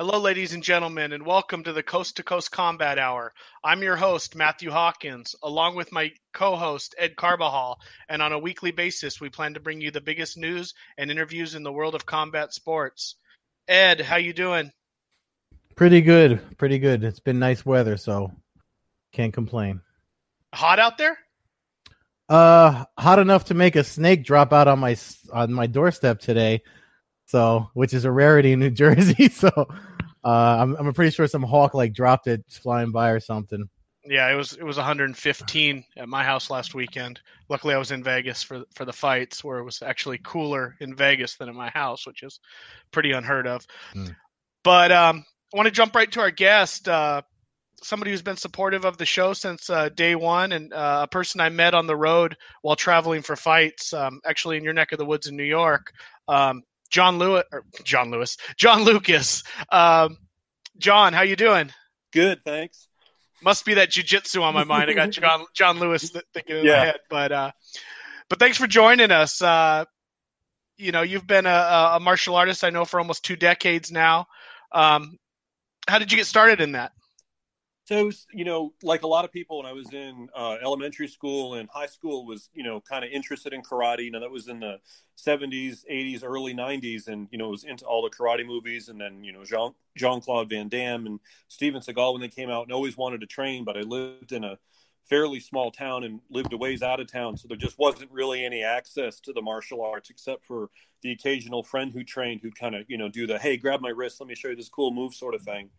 Hello, ladies and gentlemen, and welcome to the Coast to Coast Combat Hour. I'm your host, Matthew Hawkins, along with my co host, Ed Carbajal. And on a weekly basis, we plan to bring you the biggest news and interviews in the world of combat sports. Ed, how you doing? Pretty good. Pretty good. It's been nice weather, so can't complain. Hot out there? Uh, hot enough to make a snake drop out on my on my doorstep today. So, which is a rarity in New Jersey. So, uh, I'm I'm pretty sure some hawk like dropped it flying by or something. Yeah, it was it was 115 at my house last weekend. Luckily, I was in Vegas for for the fights, where it was actually cooler in Vegas than in my house, which is pretty unheard of. Mm. But um, I want to jump right to our guest, uh, somebody who's been supportive of the show since uh, day one, and uh, a person I met on the road while traveling for fights, um, actually in your neck of the woods in New York. Um, John Lewis, John Lewis, John Lucas. Um, John, how you doing? Good, thanks. Must be that jujitsu on my mind. I got John John Lewis thinking in yeah. my head, but uh, but thanks for joining us. Uh, you know, you've been a, a, martial artist, I know, for almost two decades now. Um, how did you get started in that? So, you know, like a lot of people, when I was in uh, elementary school and high school, was you know kind of interested in karate. You know, that was in the '70s, '80s, early '90s, and you know, was into all the karate movies. And then you know, Jean Jean Claude Van Damme and Steven Seagal when they came out, and always wanted to train. But I lived in a fairly small town and lived a ways out of town, so there just wasn't really any access to the martial arts except for the occasional friend who trained, who'd kind of you know do the hey, grab my wrist, let me show you this cool move sort of thing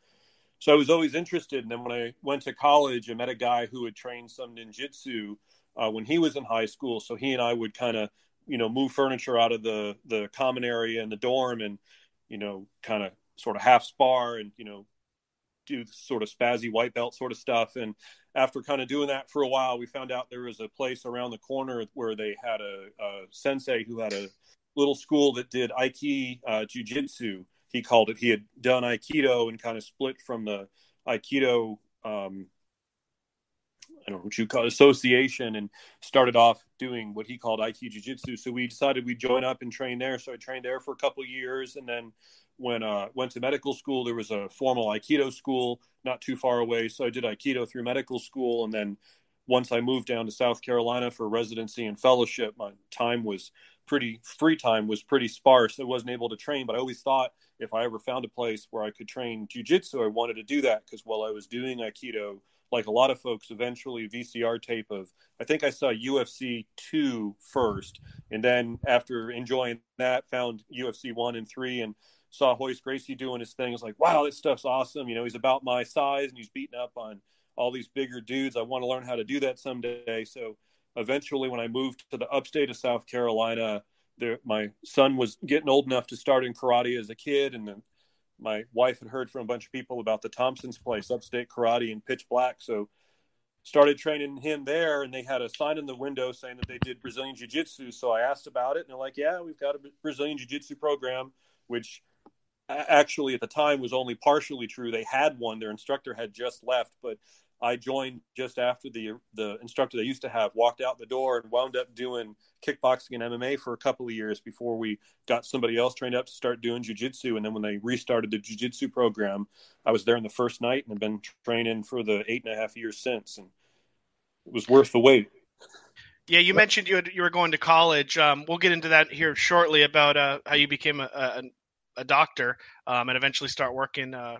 so I was always interested. And then when I went to college, I met a guy who had trained some ninjutsu uh, when he was in high school. So he and I would kind of, you know, move furniture out of the the common area in the dorm, and you know, kind of sort of half spar and you know, do sort of spazzy white belt sort of stuff. And after kind of doing that for a while, we found out there was a place around the corner where they had a, a sensei who had a little school that did Aiki uh, jujitsu he called it. He had done Aikido and kind of split from the Aikido. Um, I don't know what you call it, association and started off doing what he called Aikido Jiu-Jitsu. So we decided we'd join up and train there. So I trained there for a couple years. And then when I uh, went to medical school, there was a formal Aikido school not too far away. So I did Aikido through medical school. And then once I moved down to South Carolina for residency and fellowship, my time was pretty free time was pretty sparse. I wasn't able to train, but I always thought if I ever found a place where I could train jujitsu, I wanted to do that because while I was doing Aikido, like a lot of folks, eventually VCR tape of I think I saw UFC two first, and then after enjoying that, found UFC one and three, and saw Royce Gracie doing his thing. Like, wow, this stuff's awesome. You know, he's about my size and he's beating up on all these bigger dudes. I want to learn how to do that someday. So eventually when I moved to the upstate of South Carolina, there, my son was getting old enough to start in karate as a kid, and then my wife had heard from a bunch of people about the Thompson's place, upstate karate and pitch black, so started training him there. And they had a sign in the window saying that they did Brazilian Jiu Jitsu. So I asked about it, and they're like, "Yeah, we've got a Brazilian Jiu Jitsu program," which actually at the time was only partially true. They had one; their instructor had just left, but I joined just after the the instructor they used to have walked out the door and wound up doing kickboxing and MMA for a couple of years before we got somebody else trained up to start doing jujitsu. And then when they restarted the jujitsu program, I was there in the first night and have been training for the eight and a half years since, and it was worth the wait. Yeah, you mentioned you had, you were going to college. Um, we'll get into that here shortly about uh, how you became a, a, a doctor um, and eventually start working uh,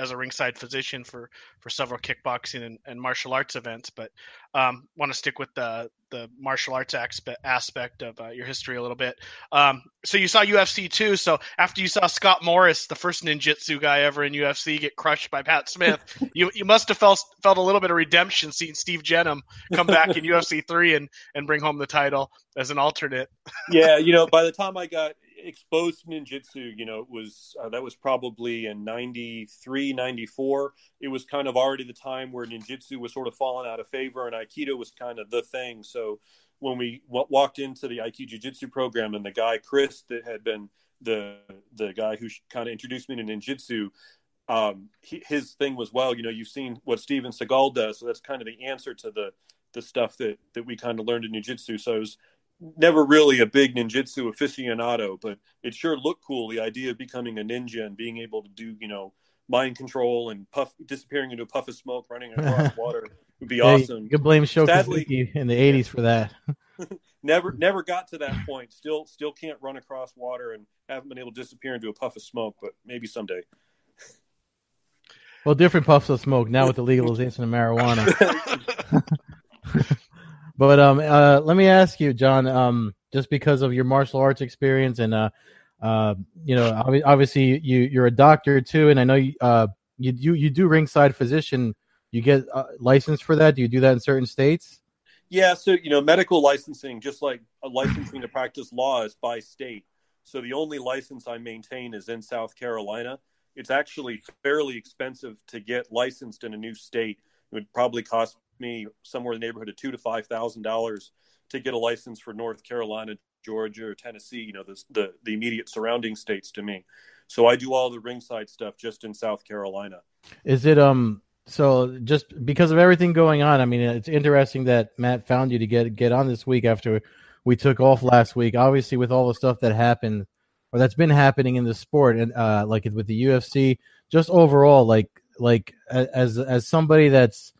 as a ringside physician for for several kickboxing and, and martial arts events, but um, want to stick with the the martial arts aspect aspect of uh, your history a little bit. Um, so you saw UFC too. So after you saw Scott Morris, the first ninjutsu guy ever in UFC, get crushed by Pat Smith, you you must have felt felt a little bit of redemption seeing Steve Jennum come back in UFC three and and bring home the title as an alternate. yeah, you know, by the time I got exposed ninjutsu, you know, it was uh, that was probably in 93, 94. It was kind of already the time where ninjutsu was sort of falling out of favor and aikido was kind of the thing. So when we w- walked into the aikido jiu-jitsu program and the guy Chris that had been the the guy who kind of introduced me to ninjutsu um, he, his thing was well you know you've seen what Steven Seagal does so that's kind of the answer to the the stuff that that we kind of learned in ninjutsu. So I was never really a big ninjutsu aficionado, but it sure looked cool. The idea of becoming a ninja and being able to do, you know, mind control and puff disappearing into a puff of smoke, running across water would be awesome. You could blame Sho Kosugi in the '80s for that. never, never got to that point. Still, still can't run across water and haven't been able to disappear into a puff of smoke, but maybe someday. Well, different puffs of smoke now with the legalization of marijuana. But um, uh, let me ask you, John. Um, just because of your martial arts experience and uh, uh, you know, obviously you you're a doctor too, and I know you uh you you, you do ringside physician. You get uh, licensed for that. Do you do that in certain states? Yeah, so you know, medical licensing, just like a licensing to practice law, is by state. So the only license I maintain is in South Carolina. It's actually fairly expensive to get licensed in a new state. It would probably cost me somewhere in the neighborhood of two to five thousand dollars to get a license for North Carolina, Georgia, or Tennessee. You know, the, the the immediate surrounding states to me. So I do all the ringside stuff just in South Carolina. Is it um? So just because of everything going on, I mean, it's interesting that Matt found you to get get on this week after we took off last week. Obviously, with all the stuff that happened or that's been happening in the sport and uh, like with the UFC, just overall, like like as as somebody that's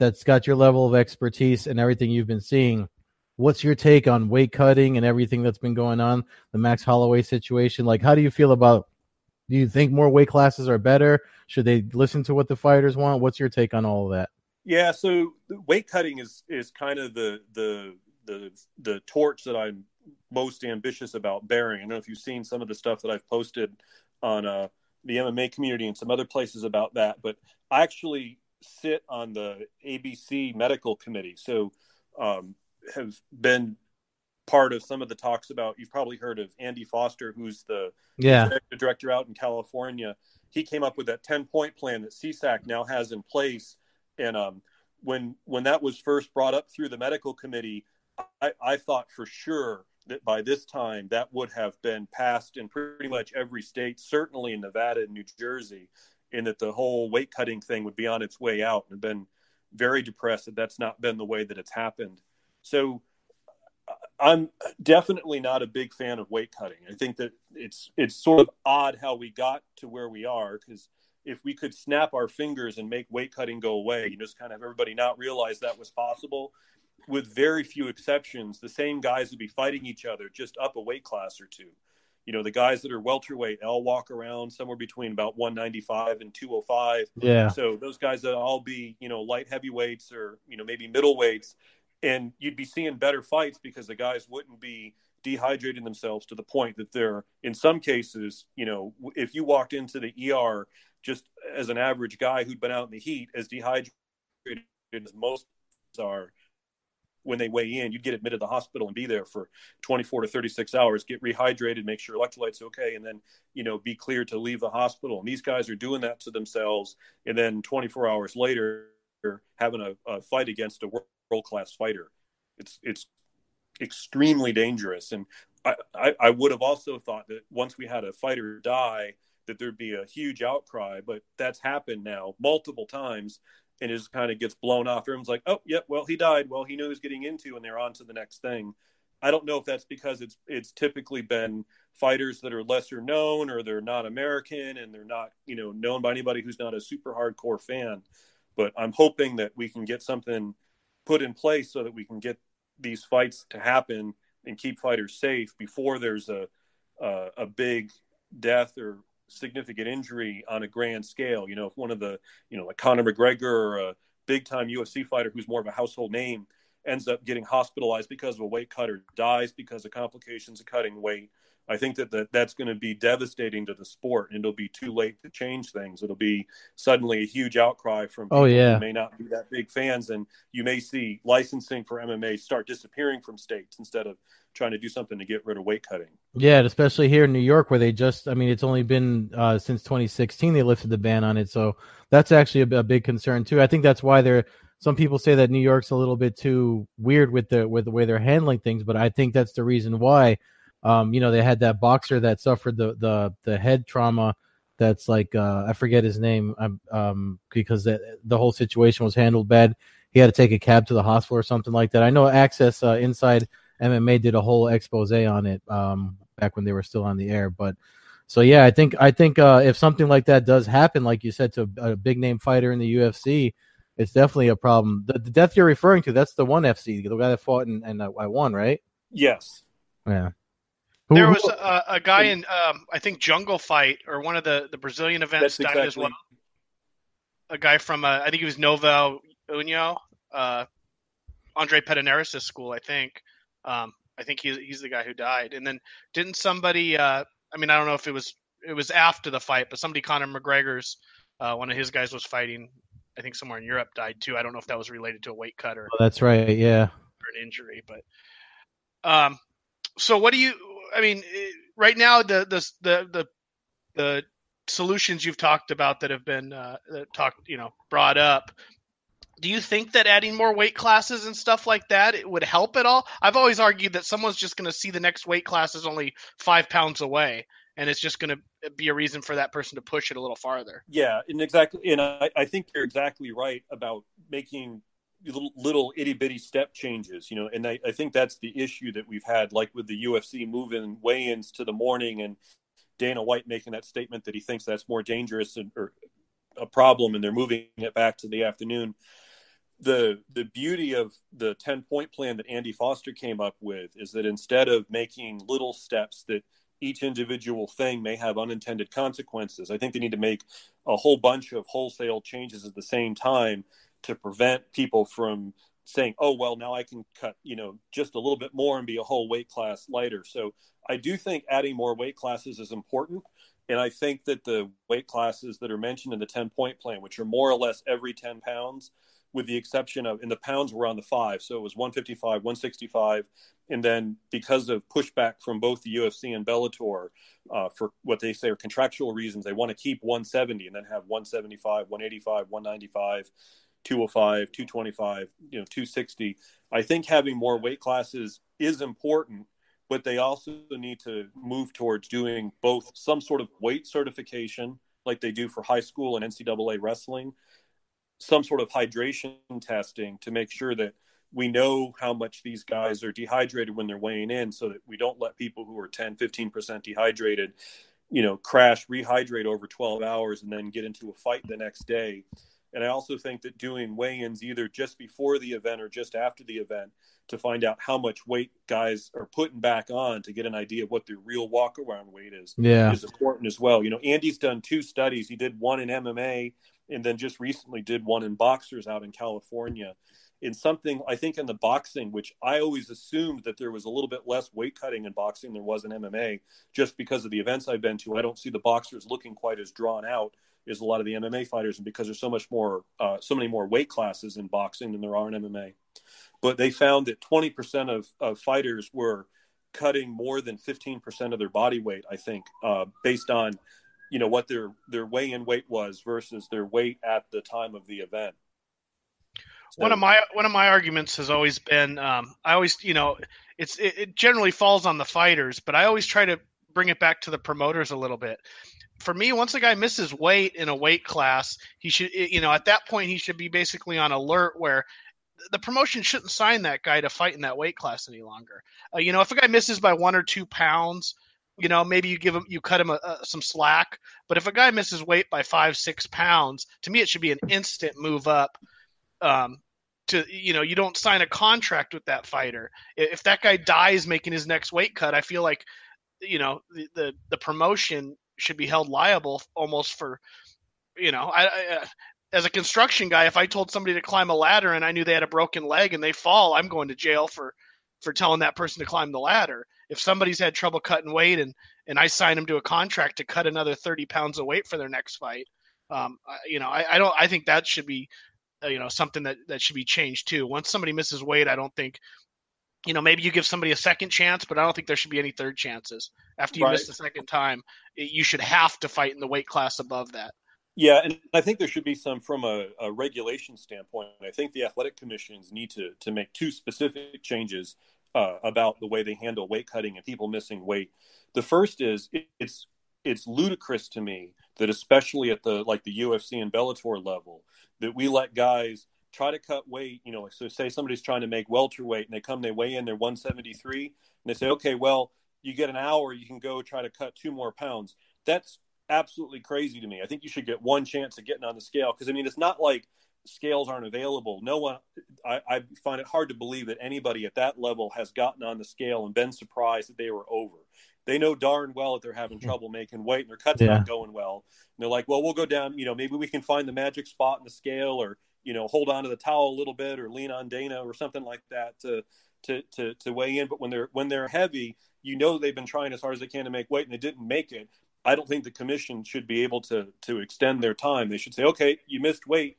that's got your level of expertise and everything you've been seeing. What's your take on weight cutting and everything that's been going on? The Max Holloway situation. Like, how do you feel about? Do you think more weight classes are better? Should they listen to what the fighters want? What's your take on all of that? Yeah, so weight cutting is is kind of the the the the torch that I'm most ambitious about bearing. I don't know if you've seen some of the stuff that I've posted on uh, the MMA community and some other places about that, but I actually sit on the ABC medical committee. So um, have been part of some of the talks about. You've probably heard of Andy Foster, who's the yeah director out in California. He came up with that ten point plan that CSAC now has in place, and um, when when that was first brought up through the medical committee, I, I thought for sure that by this time that would have been passed in pretty much every state, certainly in Nevada and New Jersey, and that the whole weight cutting thing would be on its way out. And been very depressed that that's not been the way that it's happened. So uh, I'm definitely not a big fan of weight cutting. I think that it's it's sort of odd how we got to where we are because if we could snap our fingers and make weight cutting go away, you just kind of everybody not realize that was possible with very few exceptions, the same guys would be fighting each other just up a weight class or two. You know, the guys that are welterweight, they'll walk around somewhere between about 195 and 205. Yeah. So those guys that all be, you know, light heavyweights or, you know, maybe middleweights. And you'd be seeing better fights because the guys wouldn't be dehydrating themselves to the point that they're, in some cases, you know, if you walked into the ER just as an average guy who'd been out in the heat, as dehydrated as most are, when they weigh in, you'd get admitted to the hospital and be there for 24 to 36 hours, get rehydrated, make sure electrolytes okay, and then you know be cleared to leave the hospital. And these guys are doing that to themselves, and then 24 hours later, having a, a fight against a world class fighter. It's it's extremely dangerous, and I, I, I would have also thought that once we had a fighter die, that there'd be a huge outcry, but that's happened now multiple times and just kind of gets blown off. Everyone's like, "Oh, yep, well, he died. Well, he knew he was getting into," and they're on to the next thing. I don't know if that's because it's it's typically been fighters that are lesser known or they're not American and they're not you know known by anybody who's not a super hardcore fan. But I'm hoping that we can get something put in place so that we can get these fights to happen and keep fighters safe before there's a a, a big death or significant injury on a grand scale. You know, if one of the, you know, like Conor McGregor or a big time UFC fighter who's more of a household name ends up getting hospitalized because of a weight cut or dies because of complications of cutting weight, I think that, that that's going to be devastating to the sport, and it'll be too late to change things. It'll be suddenly a huge outcry from oh, people yeah. who may not be that big fans, and you may see licensing for MMA start disappearing from states instead of trying to do something to get rid of weight cutting. Yeah, especially here in New York, where they just, I mean, it's only been uh, since 2016 they lifted the ban on it. So that's actually a, a, big concern too. I think that's why they're, some people say that New York's a little bit too weird with the with the way they're handling things, but I think that's the reason why. Um, you know, they had that boxer that suffered the the the head trauma. That's like uh, I forget his name, um, um because the, the whole situation was handled bad he had to take a cab to the hospital or something like that. I know Access uh, Inside MMA did a whole expose on it um, back when they were still on the air, but. So yeah, I think I think uh, if something like that does happen, like you said, to a big name fighter in the UFC, it's definitely a problem. The, the death you're referring to, that's the one FC, the guy that fought and, and I won, right? Yes. Yeah. Who, there was a, a guy in, um, I think, Jungle Fight or one of the, the Brazilian events died exactly. as well. A guy from, uh, I think he was Nova União, uh, Andre Pederneiras' school, I think. Um, I think he's, he's the guy who died. And then didn't somebody, uh, I mean, I don't know if it was it was after the fight, but somebody Conor McGregor's uh, one of his guys was fighting I think somewhere in Europe died too. I don't know if that was related to a weight cut or. Oh, that's right. Yeah. Or an injury, but. Um, so what do you? I mean, eh, right now the the the the, the solutions you've talked about that have been uh, talked, you know, brought up. Do you think that adding more weight classes and stuff like that it would help at all? I've always argued that someone's just going to see the next weight class is only five pounds away, and it's just going to be a reason for that person to push it a little farther. Yeah, and exactly, and I, I think you're exactly right about making little, little itty bitty step changes, you know, and I, I think that's the issue that we've had, like with the UFC moving weigh-ins to the morning and Dana White making that statement that he thinks that's more dangerous and, or a problem, and they're moving it back to the afternoon. The the beauty of the ten point plan that Andy Foster came up with is that instead of making little steps that each individual thing may have unintended consequences. I think they need to make a whole bunch of wholesale changes at the same time to prevent people from saying, "Oh, well, now I can cut, you know, just a little bit more and be a whole weight class lighter." So, I do think adding more weight classes is important, and I think that the weight classes that are mentioned in the 10-point plan, which are more or less every 10 pounds, with the exception of in the pounds were on the five, so it was 155, 165, and then because of pushback from both the UFC and Bellator uh, for what they say are contractual reasons, they want to keep 170 and then have 175, 185, 195, 205, 225, you know, 260. I think having more weight classes is important, but they also need to move towards doing both some sort of weight certification like they do for high school and NCAA wrestling some sort of hydration testing to make sure that we know how much these guys are dehydrated when they're weighing in so that we don't let people who are 10 15% dehydrated you know crash rehydrate over 12 hours and then get into a fight the next day. And i also think that doing weigh-ins either just before the event or just after the event to find out how much weight guys are putting back on to get an idea of what their real walk around weight is yeah. is important as well. You know andy's done two studies. He did one in mma and then just recently did one in boxers out in California. In something I think in the boxing, which I always assumed that there was a little bit less weight cutting in boxing than there was in MMA, just because of the events I've been to. I don't see the boxers looking quite as drawn out as a lot of the MMA fighters, and because there's so much more, uh, so many more weight classes in boxing than there are in MMA. But they found that 20% of, of fighters were cutting more than 15% of their body weight. I think uh, based on you know what their their weigh-in weight was versus their weight at the time of the event. So, one of my one of my arguments has always been um, I always you know it's it, it generally falls on the fighters, but I always try to bring it back to the promoters a little bit. For me, once a guy misses weight in a weight class, he should you know at that point he should be basically on alert where the promotion shouldn't sign that guy to fight in that weight class any longer. Uh, you know, if a guy misses by one or two pounds, you know, maybe you give him, you cut him a, a, some slack. But if a guy misses weight by five, six pounds, to me, it should be an instant move up. Um, to you know, you don't sign a contract with that fighter. If that guy dies making his next weight cut, I feel like, you know, the the, the promotion should be held liable almost for, you know, I, I uh, as a construction guy, if I told somebody to climb a ladder and I knew they had a broken leg and they fall, I'm going to jail for for telling that person to climb the ladder if somebody's had trouble cutting weight and and I sign them to a contract to cut another 30 pounds of weight for their next fight, um, you know, I, I, don't. I think that should be, uh, you know, something that that should be changed too. Once somebody misses weight, I don't think, you know, maybe you give somebody a second chance, but I don't think there should be any third chances. After you right. miss the second time, you should have to fight in the weight class above that. Yeah, and I think there should be some from a, a regulation standpoint. I think the athletic commissions need to to make two specific changes uh, about the way they handle weight cutting and people missing weight. The first is it, it's it's ludicrous to me that especially at the like the UFC and Bellator level that we let guys try to cut weight. You know, so say somebody's trying to make welterweight and they come, they weigh in, they're 173, and they say, okay, well, you get an hour, you can go try to cut two more pounds. That's absolutely crazy to me. I think you should get one chance at getting on the scale because I mean, it's not like scales aren't available. No one, I, I, find it hard to believe that anybody at that level has gotten on the scale and been surprised that they were over. They know darn well that they're having hmm. trouble making weight and their cuts yeah. not going well. And they're like, well, we'll go down, you know, maybe we can find the magic spot in the scale or, you know, hold on to the towel a little bit or lean on Dana or something like that to, to, to, to weigh in. But when they're, when they're heavy, you know, they've been trying as hard as they can to make weight and they didn't make it. I don't think the commission should be able to, to extend their time. They should say, okay, you missed weight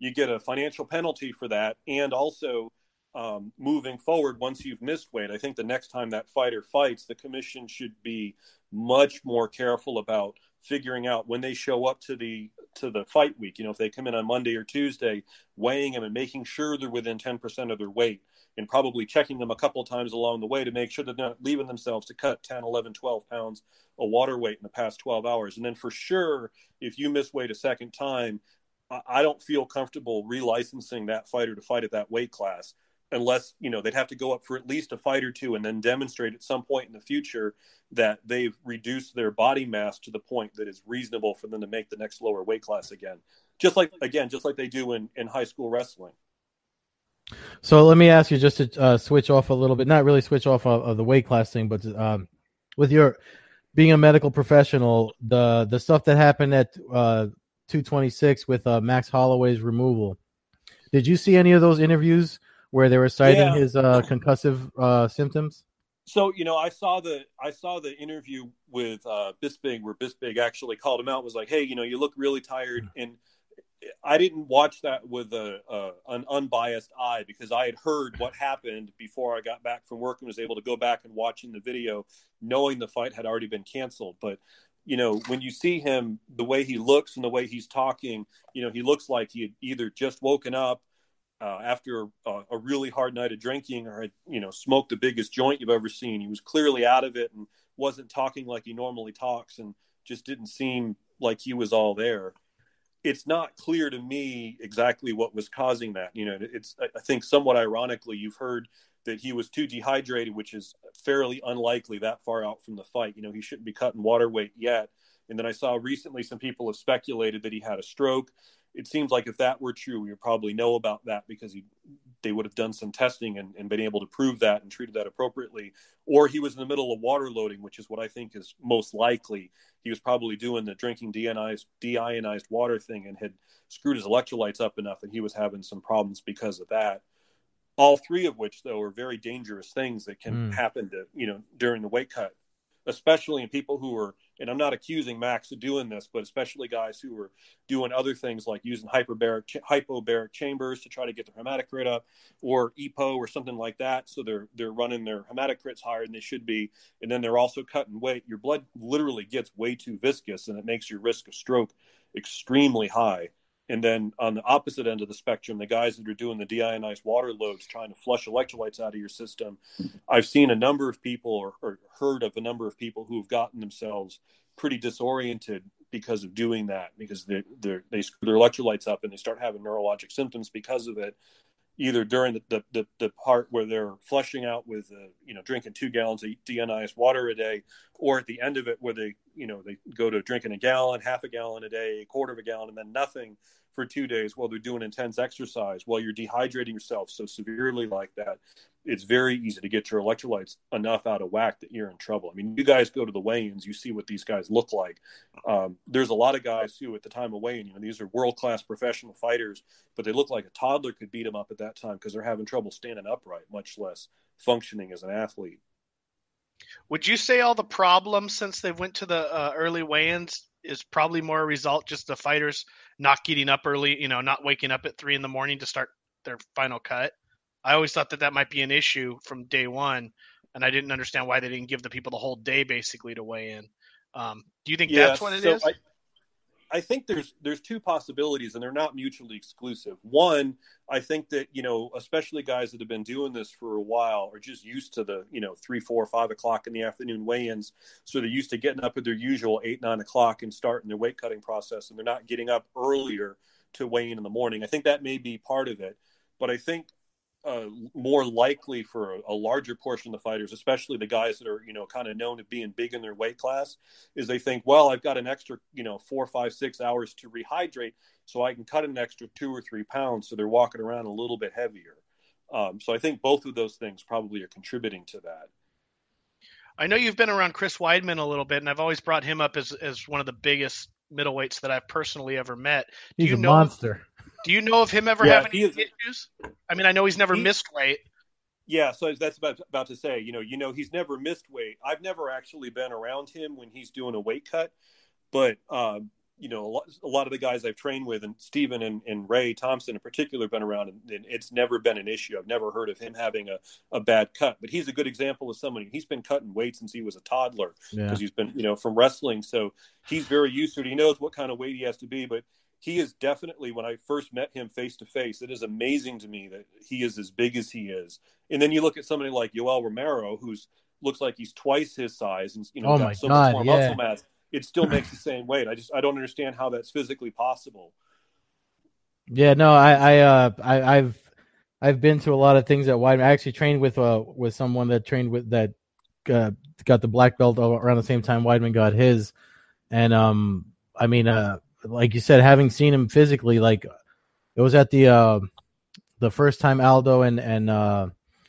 you get a financial penalty for that. And also um, moving forward once you've missed weight i think the next time that fighter fights the commission should be much more careful about figuring out when they show up to the to the fight week. You know if they come in on monday or tuesday weighing them and making sure they're within 10% of their weight and probably checking them a couple times along the way to make sure they're not leaving themselves to cut 10 11 12 pounds of water weight in the past 12 hours. And then for sure if you miss weight a second time I don't feel comfortable relicensing that fighter to fight at that weight class unless you know they'd have to go up for at least a fight or two and then demonstrate at some point in the future that they've reduced their body mass to the point that is reasonable for them to make the next lower weight class again. Just like again just like they do in, in high school wrestling. So let me ask you just to uh, switch off a little bit not really switch off of, of the weight class thing but um, with your being a medical professional the the stuff that happened at uh, 226 with uh, Max Holloway's removal. Did you see any of those interviews where they were citing yeah. his uh, concussive uh, symptoms? So you know, I saw the I saw the interview with uh, Bisping where Bisping actually called him out. Was like, "Hey, you know, you look really tired." Hmm. And I didn't watch that with a, a, an unbiased eye because I had heard what happened before I got back from work and was able to go back and watching the video, knowing the fight had already been canceled. But you know, when you see him, the way he looks and the way he's talking, you know, he looks like he had either just woken up uh, after a, a, really hard night of drinking or had, you know, smoked the biggest joint you've ever seen. He was clearly out of it and wasn't talking like he normally talks and just didn't seem like he was all there. It's not clear to me exactly what was causing that. You know, it's, I think somewhat ironically, you've heard that he was too dehydrated, which is fairly unlikely that far out from the fight. You know, he shouldn't be cutting water weight yet. And then I saw recently some people have speculated that he had a stroke. It seems like if that were true, we would probably know about that because he, they would have done some testing and, and been able to prove that and treated that appropriately. Or he was in the middle of water loading, which is what I think is most likely. He was probably doing the drinking deionized, deionized water thing and had screwed his electrolytes up enough, and he was having some problems because of that all three of which though are very dangerous things that can mm. happen to you know during the weight cut especially in people who are and i'm not accusing max of doing this but especially guys who are doing other things like using hyperbaric hypobaric chambers to try to get their hematocrit up or epo or something like that. So they're they're running their hematocrits higher than they should be. And then they're also cutting weight. Your blood literally gets way too viscous and it makes your risk of stroke extremely high and then on the opposite end of the spectrum, the guys that are doing the deionized water loads, trying to flush electrolytes out of your system, I've seen a number of people or, or heard of a number of people who have gotten themselves pretty disoriented because of doing that, because they they screw their electrolytes up and they start having neurologic symptoms because of it either during the, the, the, the, part where they're flushing out with, uh, you know, drinking two gallons of deionized water a day, or at the end of it where they, you know, they go to drinking a gallon, half a gallon a day, a quarter of a gallon, and then nothing for two days while they're doing intense exercise, while you're dehydrating yourself so severely like that, it's very easy to get your electrolytes enough out of whack that you're in trouble. I mean, you guys go to the weigh-ins, you see what these guys look like. Um, there's a lot of guys who, at the time of weighing, you know, these are world-class professional fighters, but they look like a toddler could beat them up at that time because they're having trouble standing upright, much less functioning as an athlete. Would you say all the problems since they went to the uh, early weigh-ins is probably more a result just the fighters not getting up early, you know, not waking up at three in the morning to start their final cut? I always thought that that might be an issue from day one, and I didn't understand why they didn't give the people the whole day basically to weigh in. Um, do you think yeah, that's what it so is? I, I think there's there's two possibilities, and they're not mutually exclusive. One, I think that you know, especially guys that have been doing this for a while, are just used to the you know three, four, five o'clock in the afternoon weigh-ins, so they're used to getting up at their usual eight, nine o'clock and starting their weight cutting process, and they're not getting up earlier to weigh in in the morning. I think that may be part of it, but I think uh, more likely for a, a, larger portion of the fighters, especially the guys that are you know kind of known to being big in their weight class, is they think, well, I've got an extra you know four, five, six hours to rehydrate, so I can cut an extra two or three pounds, so they're walking around a little bit heavier. Um, so I think both of those things probably are contributing to that. I know you've been around Chris Weidman a little bit, and I've always brought him up as as one of the biggest middleweights that I've personally ever met. Do He's a know, monster. Do you know of him ever yeah, having issues? I mean, I know he's never he, missed weight. Yeah, so that's about about to say. You know, you know, he's never missed weight. I've never actually been around him when he's doing a weight cut, but um, you know, a lot, a lot, of the guys I've trained with, and Stephen and, and Ray Thompson in particular, have been around, and, and, it's never been an issue. I've never heard of him having a, a bad cut, but he's a good example of somebody. He's been cutting weight since he was a toddler because yeah. he's been, you know, from wrestling. So he's very used to it. He knows what kind of weight he has to be, but he is definitely when I first met him face to face, it is amazing to me that he is as big as he is. And then you look at somebody like Yoel Romero, who's looks like he's twice his size and you know oh got so God, much more yeah. muscle mass. It still makes the same weight. I just I don't understand how that's physically possible. Yeah, no, I I uh I, I've I've been to a lot of things at Weidman. I actually trained with uh with someone that trained with that uh, got the black belt around the same time Weidman got his, and um I mean uh like you said, having seen him physically, like it was at the uh, the first time Aldo and and uh,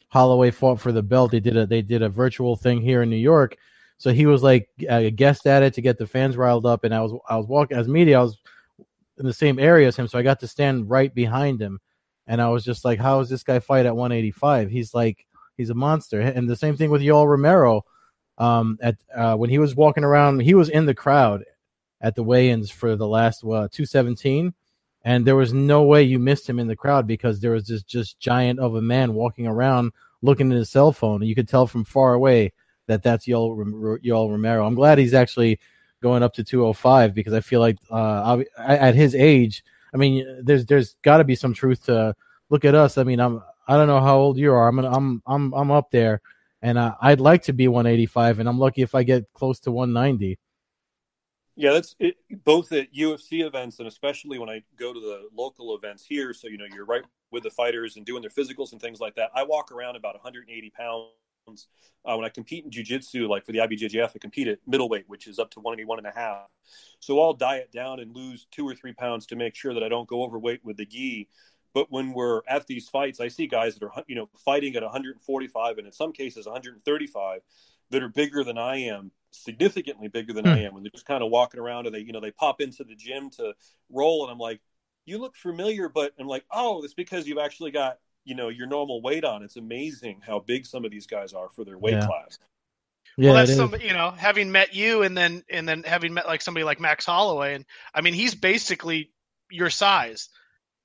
Holloway fought for the belt. They did a they did a virtual thing here in New York, so he was like a guest at it to get the fans riled up. And I was I was walking as media, I was in the same area as him, so I got to stand right behind him, and I was just like, how is this guy fight at 185? He's like he's a monster. And the same thing with Yoel Romero. Um, at uh, when he was walking around, he was in the crowd at the weigh-ins for the last uh, 217 and there was no way you missed him in the crowd because there was this just giant of a man walking around looking at his cell phone and you could tell from far away that that's Yoel Romero. I'm glad he's actually going up to 205 because I feel like uh, at his age, I mean, there's there's got to be some truth to look at us. I mean, I'm I don't know how old you are. I'm I'm I'm I'm up there, and uh, I'd like to be 185, and I'm lucky if I get close to 190. Yeah, that's it, both at UFC events and especially when I go to the local events here. So you know, you're right with the fighters and doing their physicals and things like that. I walk around about 180 pounds. Uh, when I compete in jiu-jitsu, like for the IBJJF, I compete at middleweight, which is up to 181 and a half. So I'll diet down and lose two or three pounds to make sure that I don't go overweight with the gi. But when we're at these fights, I see guys that are, you know, fighting at 145 and in some cases 135 that are bigger than I am, significantly bigger than hmm. I am, when they're just kind of walking around and they, you know, they pop into the gym to roll, and I'm like, you look familiar, but I'm like, oh, it's because you've actually got, you know, your normal weight on. It's amazing how big some of these guys are for their weight yeah. class. Yeah, well, that's some, you know, having met you and then and then having met like somebody like Max Holloway, and I mean, he's basically your size.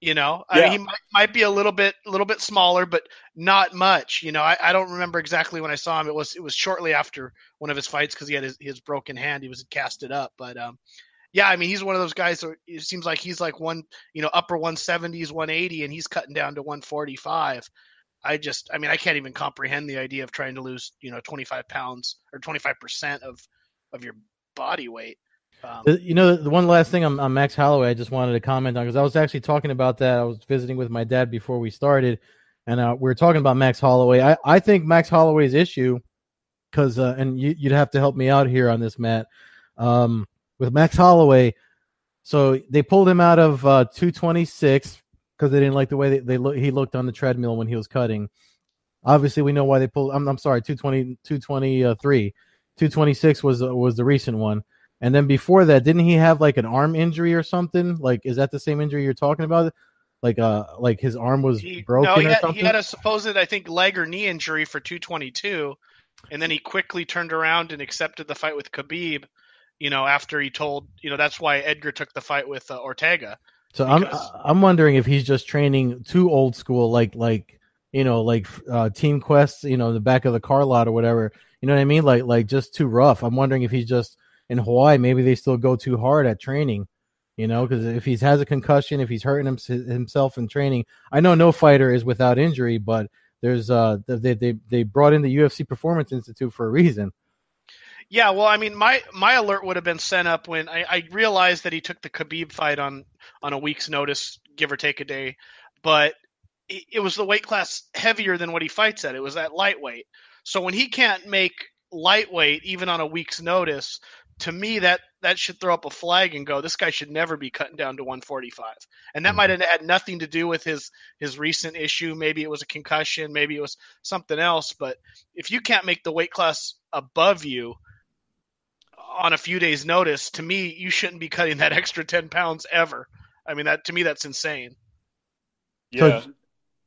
You know, I mean, he might, might, be a little bit, a little bit smaller, but not much. You know, I, I, don't remember exactly when I saw him. It was, it was shortly after one of his fights because he had his, his broken hand. He was casted up, but um, yeah, I mean, he's one of those guys. That it seems like he's like one, you know, upper 170s, 180, and he's cutting down to 145. I just, I mean, I can't even comprehend the idea of trying to lose, you know, 25 pounds or 25 percent of of your body weight. Um, you know, the one last thing on, on Max Holloway, I just wanted to comment on because I was actually talking about that. I was visiting with my dad before we started, and uh, we were talking about Max Holloway. I, I think Max Holloway's issue, because uh, and you, would have to help me out here on this, Matt. Um, with Max Holloway, so they pulled him out of uh, 226 because they didn't like the way they, they. He looked on the treadmill when he was cutting. Obviously, we know why they pulled. I'm, I'm sorry, 220, 223, 226 was was the recent one. And then before that, didn't he have like an arm injury or something? Like, is that the same injury you're talking about? Like, uh, like his arm was he, broken no, he had, He had a supposed, I think, leg or knee injury for 222, and then he quickly turned around and accepted the fight with Khabib. You know, after he told, you know, that's why Edgar took the fight with uh, Ortega. So because... I'm I'm wondering if he's just training too old school, like like you know, like uh, Team Quest, you know, the back of the car lot or whatever. You know what I mean? Like like just too rough. I'm wondering if he's just in Hawaii, maybe they still go too hard at training. You know, because if he has a concussion, if he's hurting him, himself in training, I know no fighter is without injury, but there's uh they they they brought in the UFC Performance Institute for a reason. Yeah, well, I mean, my my alert would have been sent up when I, I realized that he took the Khabib fight on on a week's notice, give or take a day, but it, it was the weight class heavier than what he fights at. It was at lightweight. So when he can't make lightweight even on a week's notice, to me that that should throw up a flag and go, this guy should never be cutting down to 145. And that might have had nothing to do with his his recent issue. Maybe it was a concussion, maybe it was something else. But if you can't make the weight class above you on a few days' notice, to me, you shouldn't be cutting that extra 10 pounds ever. I mean, that to me, that's insane. Yeah. So,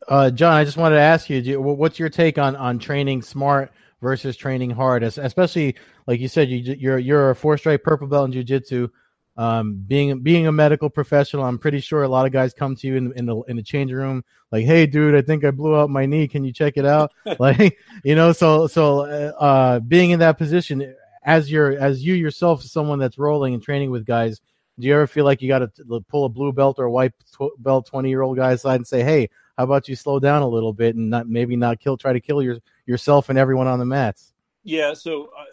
uh, John, I just wanted to ask you, do you, what's your take on on training smart versus training hard, especially like you said, you, you're you're a four stripe purple belt in jujitsu. Um, being being a medical professional, I'm pretty sure a lot of guys come to you in, in the in the changing room like, "Hey, dude, I think I blew out my knee. Can you check it out?" like, you know, so so uh, being in that position as you're as you yourself, someone that's rolling and training with guys, do you ever feel like you got to pull a blue belt or a white tw- belt twenty year old guy aside and say, "Hey, how about you slow down a little bit and not maybe not kill, try to kill your yourself and everyone on the mats?" Yeah, so uh,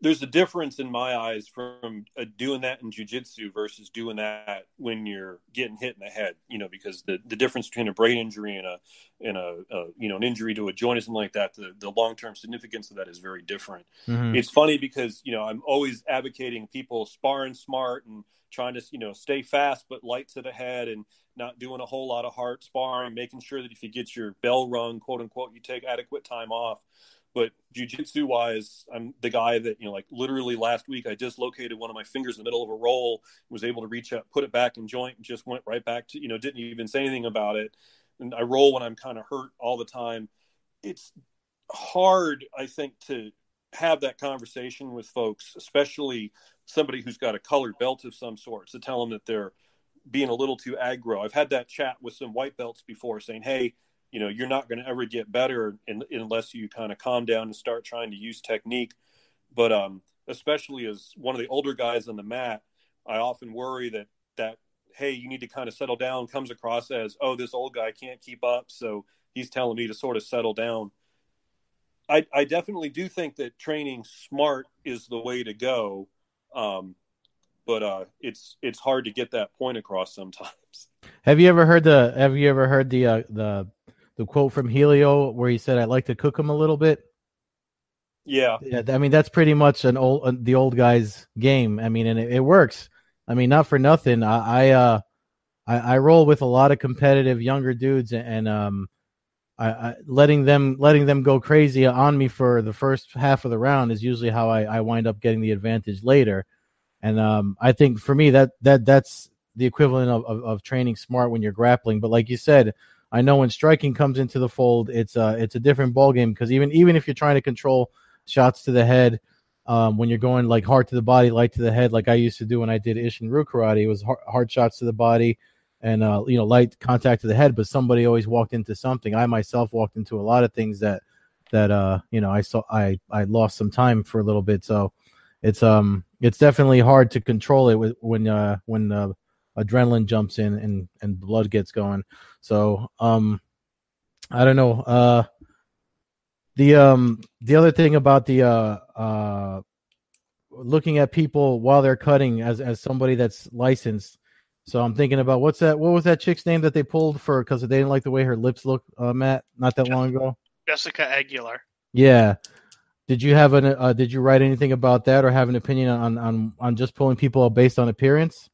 there's a difference in my eyes from uh, doing that in jujitsu versus doing that when you're getting hit in the head. You know, because the, the difference between a brain injury and a and a, a you know an injury to a joint or something like that, the, the long term significance of that is very different. Mm-hmm. It's funny because you know I'm always advocating people sparring smart and trying to you know stay fast but light to the head and not doing a whole lot of hard sparring, making sure that if you get your bell rung, quote unquote, you take adequate time off. But jujitsu wise, I'm the guy that, you know, like literally last week, I dislocated one of my fingers in the middle of a roll, was able to reach up, put it back in joint, and just went right back to, you know, didn't even say anything about it. And I roll when I'm kind of hurt all the time. It's hard, I think, to have that conversation with folks, especially somebody who's got a colored belt of some sort, to tell them that they're being a little too aggro. I've had that chat with some white belts before saying, hey, you know you're not going to ever get better in, unless you kind of calm down and start trying to use technique but um, especially as one of the older guys on the mat i often worry that that hey you need to kind of settle down comes across as oh this old guy can't keep up so he's telling me to sort of settle down i, I definitely do think that training smart is the way to go um, but uh, it's it's hard to get that point across sometimes. Have you ever heard the Have you ever heard the uh, the the quote from Helio where he said, "I'd like to cook him a little bit." Yeah, yeah. I mean, that's pretty much an old uh, the old guy's game. I mean, and it, it works. I mean, not for nothing. I I, uh, I, I roll with a lot of competitive younger dudes, and um, I, I, letting them letting them go crazy on me for the first half of the round is usually how I, I wind up getting the advantage later. And um, I think for me that that that's the equivalent of, of, of training smart when you're grappling. But like you said, I know when striking comes into the fold, it's a it's a different ball game because even even if you're trying to control shots to the head, um, when you're going like hard to the body, light to the head, like I used to do when I did Isshin-Ryu karate, it was hard, hard shots to the body and uh, you know light contact to the head. But somebody always walked into something. I myself walked into a lot of things that that uh you know I saw I I lost some time for a little bit. So it's um it's definitely hard to control it with, when uh when uh, adrenaline jumps in and and blood gets going. So um, I don't know. Uh, the um the other thing about the uh uh looking at people while they're cutting as as somebody that's licensed. So I'm thinking about what's that? What was that chick's name that they pulled for because they didn't like the way her lips look, uh, Matt? Not that Jessica, long ago. Jessica Aguilar. Yeah. Did you have an? Uh, did you write anything about that or have an opinion on on on just pulling people based on appearance?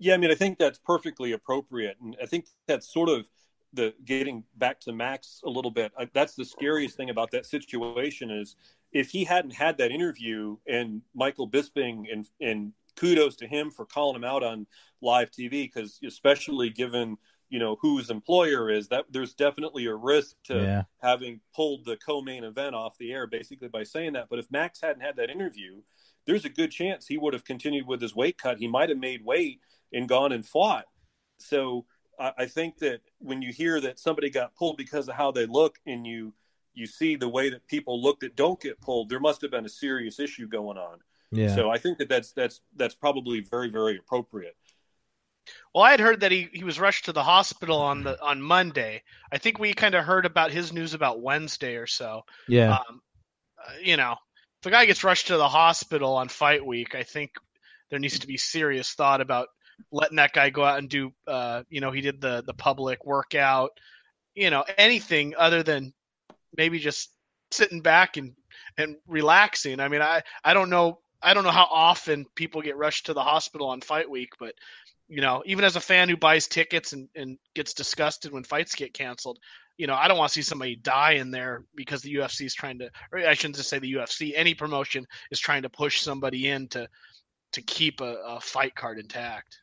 Yeah, I mean, I think that's perfectly appropriate, and I think that's sort of the getting back to Max a little bit. That's the scariest thing about that situation is if he hadn't had that interview and Michael Bisping and and kudos to him for calling him out on live TV because especially given you know who his employer is that there's definitely a risk to yeah. having pulled the co-main event off the air basically by saying that but if max hadn't had that interview there's a good chance he would have continued with his weight cut he might have made weight and gone and fought. So I, I think that when you hear that somebody got pulled because of how they look, and you you see the way that people look that don't get pulled, there must have been a serious issue going on. Yeah. So I think that that's that's that's probably very very appropriate. Well, I had heard that he, he was rushed to the hospital on the on Monday. I think we kind of heard about his news about Wednesday or so. Yeah. Um, uh, you know, if a guy gets rushed to the hospital on fight week, I think there needs to be serious thought about letting that guy go out and do. Uh, you know, he did the the public workout. You know, anything other than maybe just sitting back and and relaxing. I mean, I I don't know I don't know how often people get rushed to the hospital on fight week, but you know, even as a fan who buys tickets and, and gets disgusted when fights get canceled, you know, I don't want to see somebody die in there because the UFC is trying to, or I shouldn't just say the UFC, any promotion is trying to push somebody in to to keep a, a fight card intact.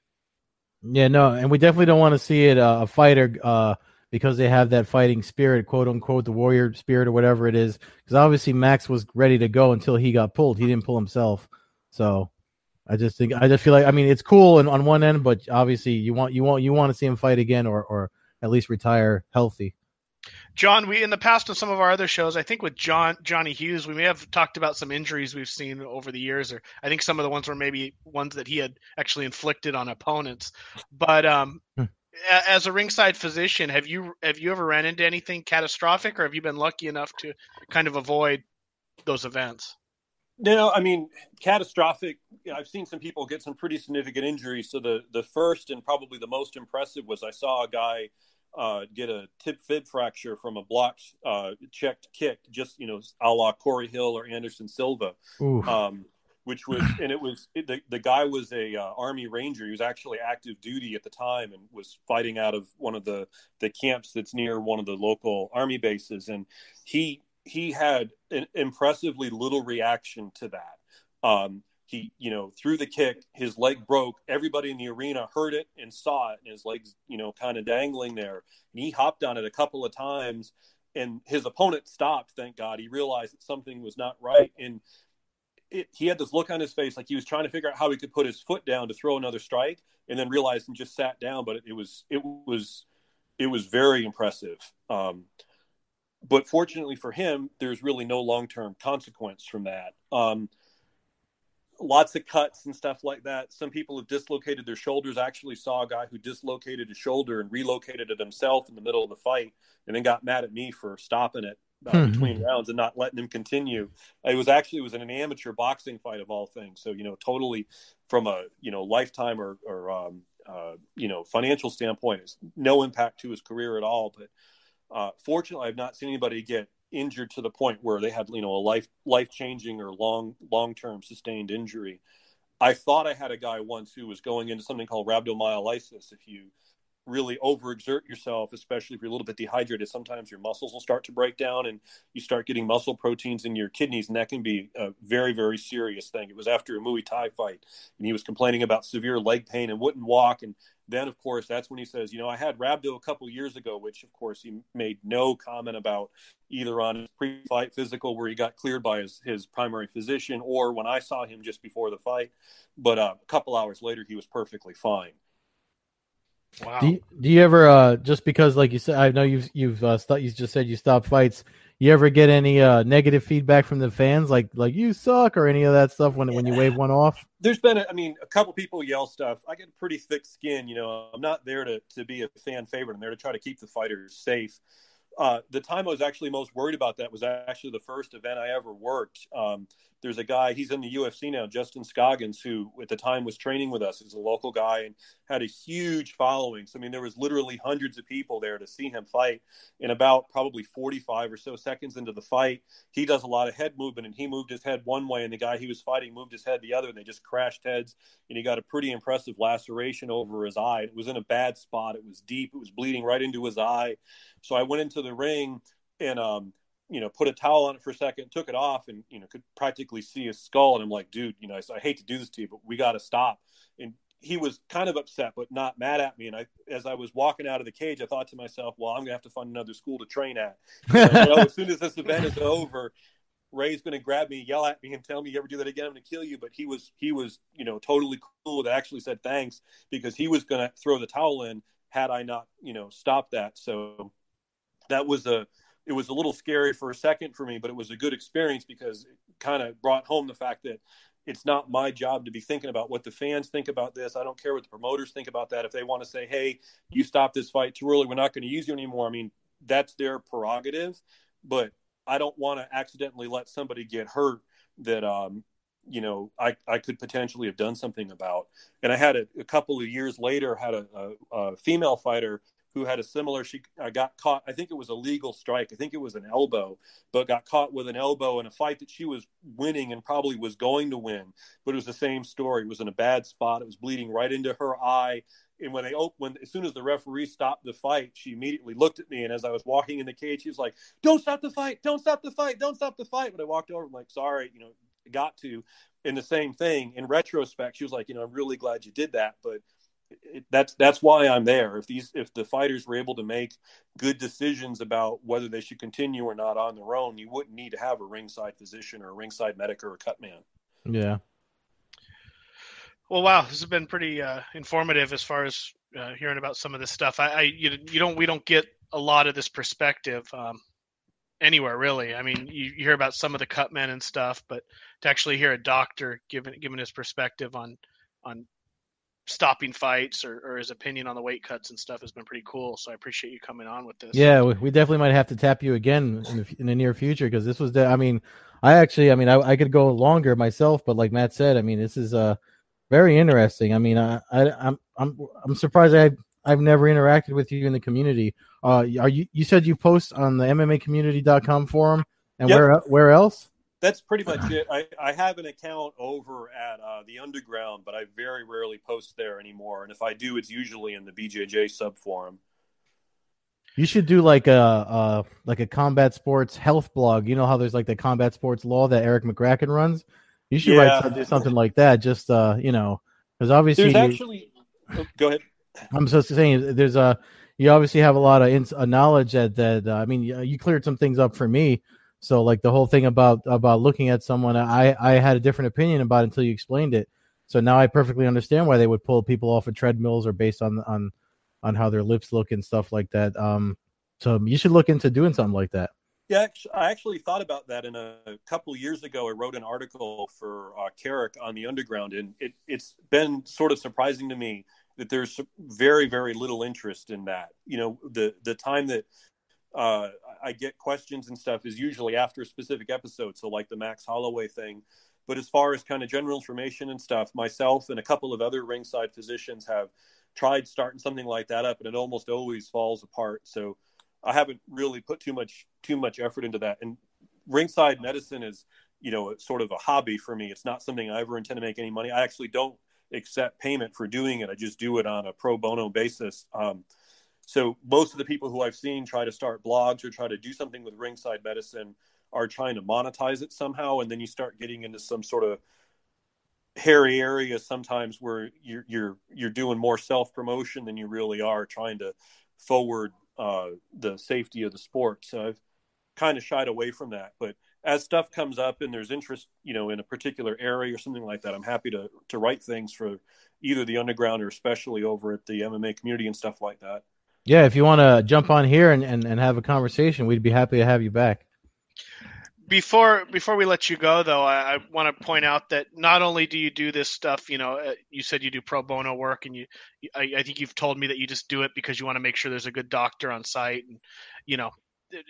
Yeah, no, and we definitely don't want to see it uh, a fighter uh, because they have that fighting spirit, quote unquote, the warrior spirit or whatever it is. Because obviously Max was ready to go until he got pulled. He didn't pull himself, so I just think I just feel like I mean it's cool and on one end, but obviously you want you want you want to see him fight again or or at least retire healthy. John, we in the past with some of our other shows, I think with John Johnny Hughes, we may have talked about some injuries we've seen over the years, or I think some of the ones were maybe ones that he had actually inflicted on opponents. But um, hmm. as a ringside physician, have you have you ever ran into anything catastrophic, or have you been lucky enough to kind of avoid those events? No, I mean catastrophic. You know, I've seen some people get some pretty significant injuries. So the the first and probably the most impressive was I saw a guy uh, get a tib fib fracture from a blocked uh, checked kick, just you know, a la Corey Hill or Anderson Silva. Um, which was and it was it, the, the guy was a uh, army ranger he was actually active duty at the time and was fighting out of one of the the camps that's near one of the local army bases and he he had an impressively little reaction to that. Um, he, you know, threw the kick, his leg broke. Everybody in the arena heard it and saw it, and his legs, you know, kind of dangling there. And he hopped on it a couple of times, and his opponent stopped. Thank God, he realized that something was not right, and it, he had this look on his face like he was trying to figure out how he could put his foot down to throw another strike, and then realized and just sat down. But it, it was, it was, it was very impressive. Um, but fortunately for him, there's really no long term consequence from that. Um, lots of cuts and stuff like that. Some people have dislocated their shoulders. I actually saw a guy who dislocated his shoulder and relocated it himself in the middle of the fight, and then got mad at me for stopping it uh, hmm. between rounds and not letting him continue. It was actually it was an amateur boxing fight of all things. So you know, totally from a you know lifetime or, or um, uh, you know financial standpoint, it's no impact to his career at all. But uh, fortunately, I've not seen anybody get injured to the point where they had you know a life life changing or long long term sustained injury. I thought I had a guy once who was going into something called rhabdomyolysis. If you really overexert yourself, especially if you're a little bit dehydrated, sometimes your muscles will start to break down and you start getting muscle proteins in your kidneys, and that can be a very, very serious thing. It was after a Muay Thai fight, and he was complaining about severe leg pain and wouldn't walk. And then, of course, that's when he says, You know, I had rhabdo a couple years ago, which, of course, he made no comment about either on his pre fight physical, where he got cleared by his, his primary physician, or when I saw him just before the fight. But uh, a couple hours later, he was perfectly fine. Wow. Do you, do you ever uh just because like you said I know you've you've uh st- you just said you stopped fights. You ever get any uh negative feedback from the fans like like you suck or any of that stuff when yeah. when you wave one off? There's been a, I mean a couple people yell stuff. I get a pretty thick skin, you know. I'm not there to to be a fan favorite. I'm there to try to keep the fighters safe. Uh, the time I was actually most worried about that was actually the first event I ever worked. Um, there's a guy, he's in the UFC now, Justin Scoggins, who at the time was training with us. He's a local guy and had a huge following. So, I mean, there was literally hundreds of people there to see him fight. In about probably 45 or so seconds into the fight, he does a lot of head movement and he moved his head one way and the guy he was fighting moved his head the other and they just crashed heads. And he got a pretty impressive laceration over his eye. It was in a bad spot. It was deep. It was bleeding right into his eye. So I went into the ring and, um, you know, put a towel on it for a second, took it off, and you know, could practically see his skull. And I'm like, dude, you know, I, I hate to do this to you, but we got to stop. And he was kind of upset, but not mad at me. And I, as I was walking out of the cage, I thought to myself, well, I'm gonna have to find another school to train at. you know, as soon as this event is over, Ray's to grab me, yell at me, and tell me, "You ever do that again, I'm to kill you." But he was, he was, you know, totally cool. That actually said thanks because he was to throw the towel in had I not, you know, stopped that. So that was a it was a little scary for a second for me, but it was a good experience because it kind of brought home the fact that it's not my job to be thinking about what the fans think about this. I don't care what the promoters think about that. If they want to say, "Hey, you stopped this fight too early, we're not going to use you anymore," I mean, that's their prerogative. But I don't want to accidentally let somebody get hurt that um, you know I, I could potentially have done something about. And I had a, a couple of years later had a, a, a, female fighter who had a similar. She I got caught. I think it was a legal strike. I think it was an elbow, but got caught with an elbow in a fight that she was winning and probably was going to win. But it was the same story. It was in a bad spot. It was bleeding right into her eye and when they opened, as soon as the referee stopped the fight, she immediately looked at me, and as I was walking in the cage, she was like, "Don't stop the fight! Don't stop the fight! Don't stop the fight!" But I walked over, I'm like, "Sorry, you know, got to." And the same thing in retrospect, she was like, "You know, I'm really glad you did that, but." It, that's that's why I'm there. If these if the fighters were able to make good decisions about whether they should continue or not on their own, you wouldn't need to have a ringside physician or a ringside medic or a cut man. Yeah, well, wow, this has been pretty uh, informative as far as uh, hearing about some of this stuff. I, I you, you, don't we don't get a lot of this perspective um, anywhere really. I mean, you, you, hear about some of the cut men and stuff, but to actually hear a doctor giving giving his perspective on on stopping fights or, or his opinion on the weight cuts and stuff has been pretty cool. So I appreciate you coming on with this. Yeah, we definitely might have to tap you again in the, in the near future because this was. The, I mean, I actually, I mean, I, I could go longer myself, but like Matt said, I mean, this is uh very interesting. I mean, I, I I'm I'm I'm surprised I I've never interacted with you in the community. Uh, are you you said you post on the MMAcommunity.com forum and yep. where where else? That's pretty much it. I, I have an account over at uh, the Underground, but I very rarely post there anymore. And if I do, it's usually in the BJJ sub forum. You should do like a uh, like a combat sports health blog. You know how there's like the combat sports law that Erik Magraken runs. You should yeah. write do something like that. Just uh, you know, because obviously, there's actually. Oh, go ahead. I'm just saying, there's a you obviously have a lot of ins- knowledge that that uh, I mean, you cleared some things up for me. So like the whole thing about about looking at someone, I I had a different opinion about until you explained it. So now I perfectly understand why they would pull people off of treadmills or based on on on how their lips look and stuff like that. Um, so you should look into doing something like that. Yeah, I actually thought about that. In a, couple years ago, I wrote an article for uh, Carrick on the Underground, and it, it's been sort of surprising to me that there's very, very little interest in that. You know, the the time that uh, I get questions and stuff is usually after a specific episode, so like the Max Holloway thing. But as far as kind of general information and stuff, myself and a couple of other ringside physicians have tried starting something like that up, and it almost always falls apart. So I haven't really put too much too much effort into that. And ringside medicine is, you know, sort of a hobby for me. It's not something I ever intend to make any money. I actually don't accept payment for doing it. I just do it on a pro bono basis. Um, so most of the people who I've seen try to start blogs or try to do something with ringside medicine are trying to monetize it somehow, and then you start getting into some sort of hairy area sometimes where you're you're you're doing more self promotion than you really are trying to forward uh, the safety of the sport. So I've kind of shied away from that. But as stuff comes up and there's interest, you know, in a particular area or something like that, I'm happy to to write things for either the underground or especially over at the MMA community and stuff like that. Yeah, if you want to jump on here and, and, and have a conversation, we'd be happy to have you back. Before before we let you go though i, I want to point out that not only do you do this stuff you know uh, you said you do pro bono work and you I, I, think you've told me that you just do it because you want to make sure there's a good doctor on site and you know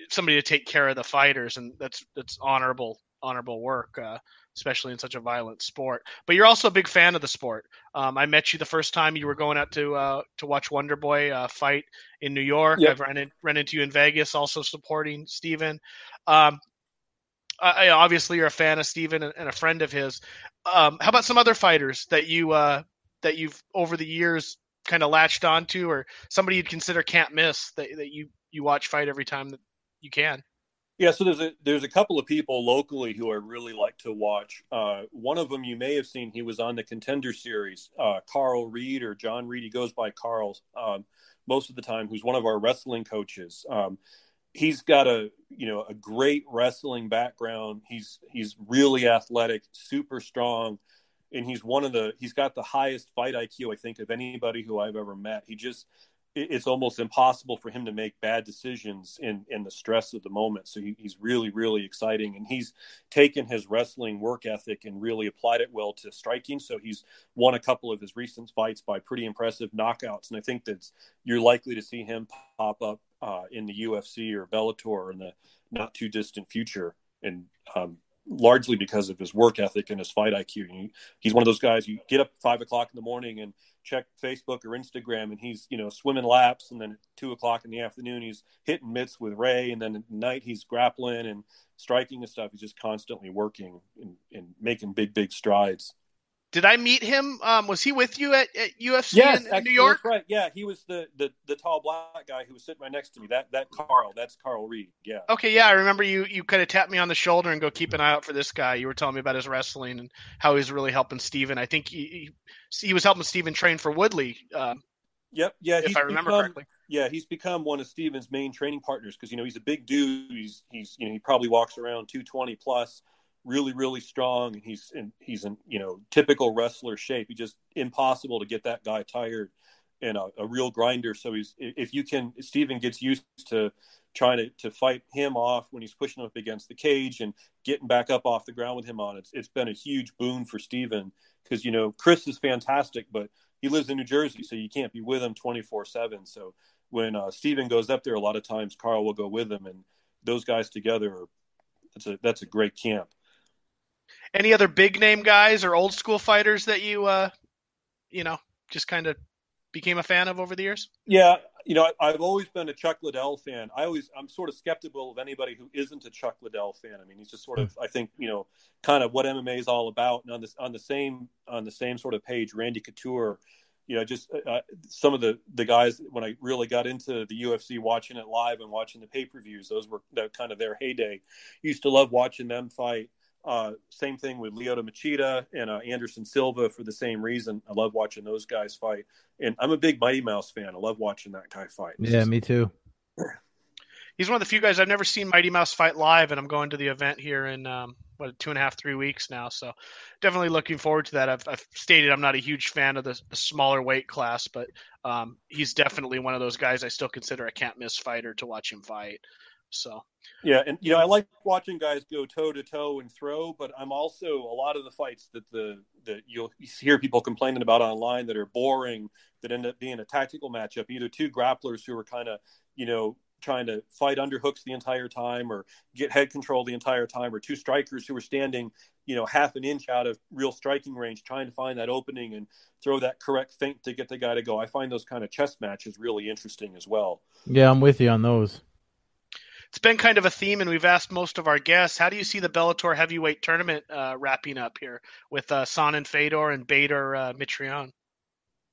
somebody to take care of the fighters and that's that's honorable honorable work uh, especially in such a violent sport but you're also a big fan of the sport um, i met you the first time you were going out to uh, to watch wonder boy uh, fight in new york yep. i've run, in, run into you in vegas also supporting stephen um, I, obviously you're a fan of Stephen and, and a friend of his. Um, how about some other fighters that you uh, that you've over the years kind of latched onto, or somebody you'd consider can't miss that, that you you watch fight every time that you can? Yeah, so there's a there's a couple of people locally who I really like to watch. Uh, one of them you may have seen. He was on the Contender Series. Uh, Carl Reed or John Reed. He goes by Carl um, most of the time. Who's one of our wrestling coaches. Um, he's got a you know a great wrestling background. He's he's really athletic, super strong, and he's one of the he's got the highest fight IQ I think of anybody who I've ever met. He just it's almost impossible for him to make bad decisions in in the stress of the moment. So he, he's really really exciting, and he's taken his wrestling work ethic and really applied it well to striking. So he's won a couple of his recent fights by pretty impressive knockouts, and I think that you're likely to see him pop up uh, in the UFC or Bellator in the not too distant future. And um, largely because of his work ethic and his fight IQ. He's one of those guys you get up five o'clock in the morning and check Facebook or Instagram, and he's you know swimming laps, and then at two o'clock in the afternoon he's hitting mitts with Ray, and then at night he's grappling and striking and stuff. He's just constantly working and, and making big big strides. Did I meet him? Um, was he with you at, at UFC yes, in, in New York? right. Yeah, he was the, the the tall black guy who was sitting right next to me. That that Carl. That's Carl Reed. Yeah. Okay. Yeah, I remember you. You kind of tapped me on the shoulder and go keep an eye out for this guy. You were telling me about his wrestling and how he's really helping Stephen. I think he he, he was helping Stephen train for Woodley. Uh, yep. Yeah. If I remember become, correctly. Yeah, he's become one of Stephen's main training partners because you know he's a big dude. He's he's you know he probably walks around two twenty plus really really strong and he's in he's in you know typical wrestler shape. He just impossible to get that guy tired and a, a, real grinder. So he's if you can Stephen gets used to trying to, to fight him off when he's pushing up against the cage and getting back up off the ground with him on it's it's been a huge boon for Stephen because you know Chris is fantastic but he lives in New Jersey so you can't be with him 24/7 so when uh, Stephen goes up there a lot of times Carl will go with him and those guys together are, that's a that's a great camp any other big name guys or old school fighters that you, uh, you know, just kind of became a fan of over the years? Yeah, you know, I, have always been a Chuck Liddell fan. I always, I'm sort of skeptical of anybody who isn't a Chuck Liddell fan. I mean, he's just sort of, I think, you know, kind of what MMA is all about. And on this, on the same, on the same sort of page, Randy Couture, you know, just uh, uh some of the the guys when I really got into the UFC, watching it live and watching the pay per views, those were that kind of their heyday. Used to love watching them fight. Uh, same thing with Lyoto Machida and uh, Anderson Silva for the same reason. I love watching those guys fight, and I'm a big Mighty Mouse fan. I love watching that guy fight. Yeah, me too. He's one of the few guys I've never seen Mighty Mouse fight live, and I'm going to the event here in um, what two and a half, three weeks now. So definitely looking forward to that. I've, I've stated I'm not a huge fan of the, the smaller weight class, but um, he's definitely one of those guys I still consider a can't miss fighter to watch him fight. So. Yeah, and you know I like watching guys go toe to toe and throw, but I'm also a lot of the fights that the that you'll hear people complaining about online that are boring that end up being a tactical matchup, either two grapplers who are kind of you know trying to fight underhooks the entire time or get head control the entire time or two strikers who are standing you know half an inch out of real striking range trying to find that opening and throw that correct feint to get the guy to go. I find those kind of chess matches really interesting as well. Yeah i'm with you on those it's been kind of a theme, and we've asked most of our guests. How do you see the Bellator heavyweight tournament uh, wrapping up here with uh, and Fedor and Bader uh, Mitrione?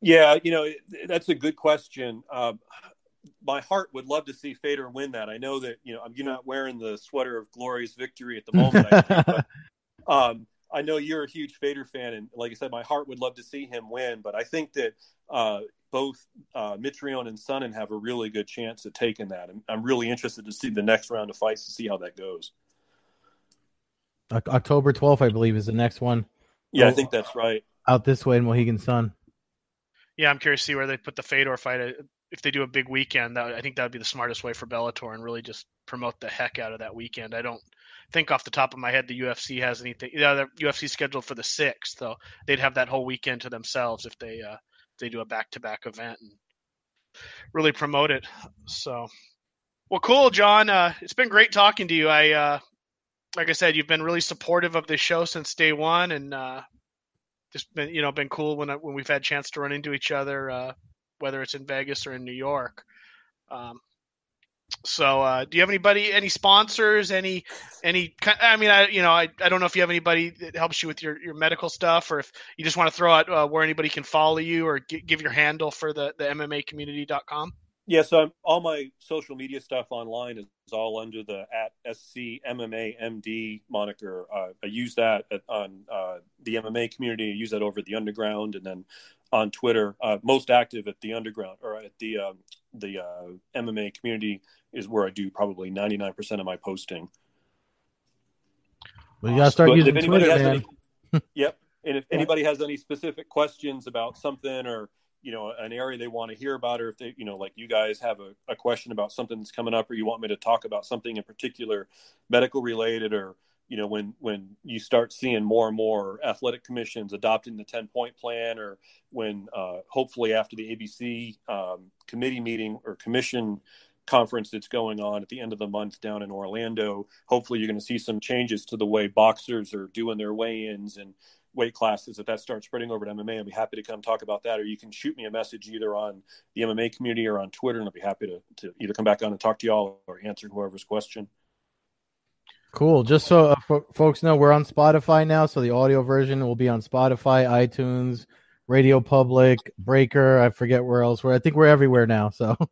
Yeah, you know that's a good question. Uh, my heart would love to see Fedor win that. I know that you know you're not wearing the sweater of glorious victory at the moment. I think, but, um, I know you're a huge Fedor fan, and like I said, my heart would love to see him win. But I think that uh, both uh, Mitrione and Sonnen have a really good chance at taking that. I'm, I'm really interested to see the next round of fights to see how that goes. October 12th, I believe, is the next one. Yeah, oh, I think that's right. Out this way in Mohegan Sun. Yeah, I'm curious to see where they put the Fedor fight. If they do a big weekend, that, I think that would be the smartest way for Bellator and really just promote the heck out of that weekend. I don't think off the top of my head the UFC has anything. Yeah, the UFC scheduled for the sixth, so they'd have that whole weekend to themselves if they uh, they do a back to back event and really promote it. So, well, cool, John. Uh, it's been great talking to you. I, uh, like I said, you've been really supportive of this show since day one, and uh, just been, you know, been cool when when we've had a chance to run into each other, uh, whether it's in Vegas or in New York. Um, so, uh, do you have anybody, any sponsors, any, any? I mean, I, you know, I, I don't know if you have anybody that helps you with your, your medical stuff, or if you just want to throw out uh, where anybody can follow you, or g- give your handle for the the MMA community.com. Yeah, so all my social media stuff online is all under the at SC MMA MD moniker. Uh, I use that at, on uh, the MMA community. I use that over the underground, and then on Twitter, uh, most active at the underground or at the um, the uh, MMA community is where I do probably ninety nine percent of my posting. Well, you gotta start but using Twitter, man. Any, yep, and if anybody has any specific questions about something or you know an area they want to hear about or if they you know like you guys have a, a question about something that's coming up or you want me to talk about something in particular medical related or you know when when you start seeing more and more athletic commissions adopting the 10 point plan or when uh, hopefully after the abc um, committee meeting or commission conference that's going on at the end of the month down in Orlando. Hopefully, you're going to see some changes to the way boxers are doing their weigh-ins and weight classes. If that starts spreading over to MMA, I'll be happy to come talk about that. Or you can shoot me a message either on the MMA community or on Twitter, and I'll be happy to, to either come back on and talk to y'all or answer whoever's question. Cool. Just so uh, folks know, we're on Spotify now, so the audio version will be on Spotify, iTunes, Radio Public, Breaker. I forget where else we're. I think we're everywhere now. So.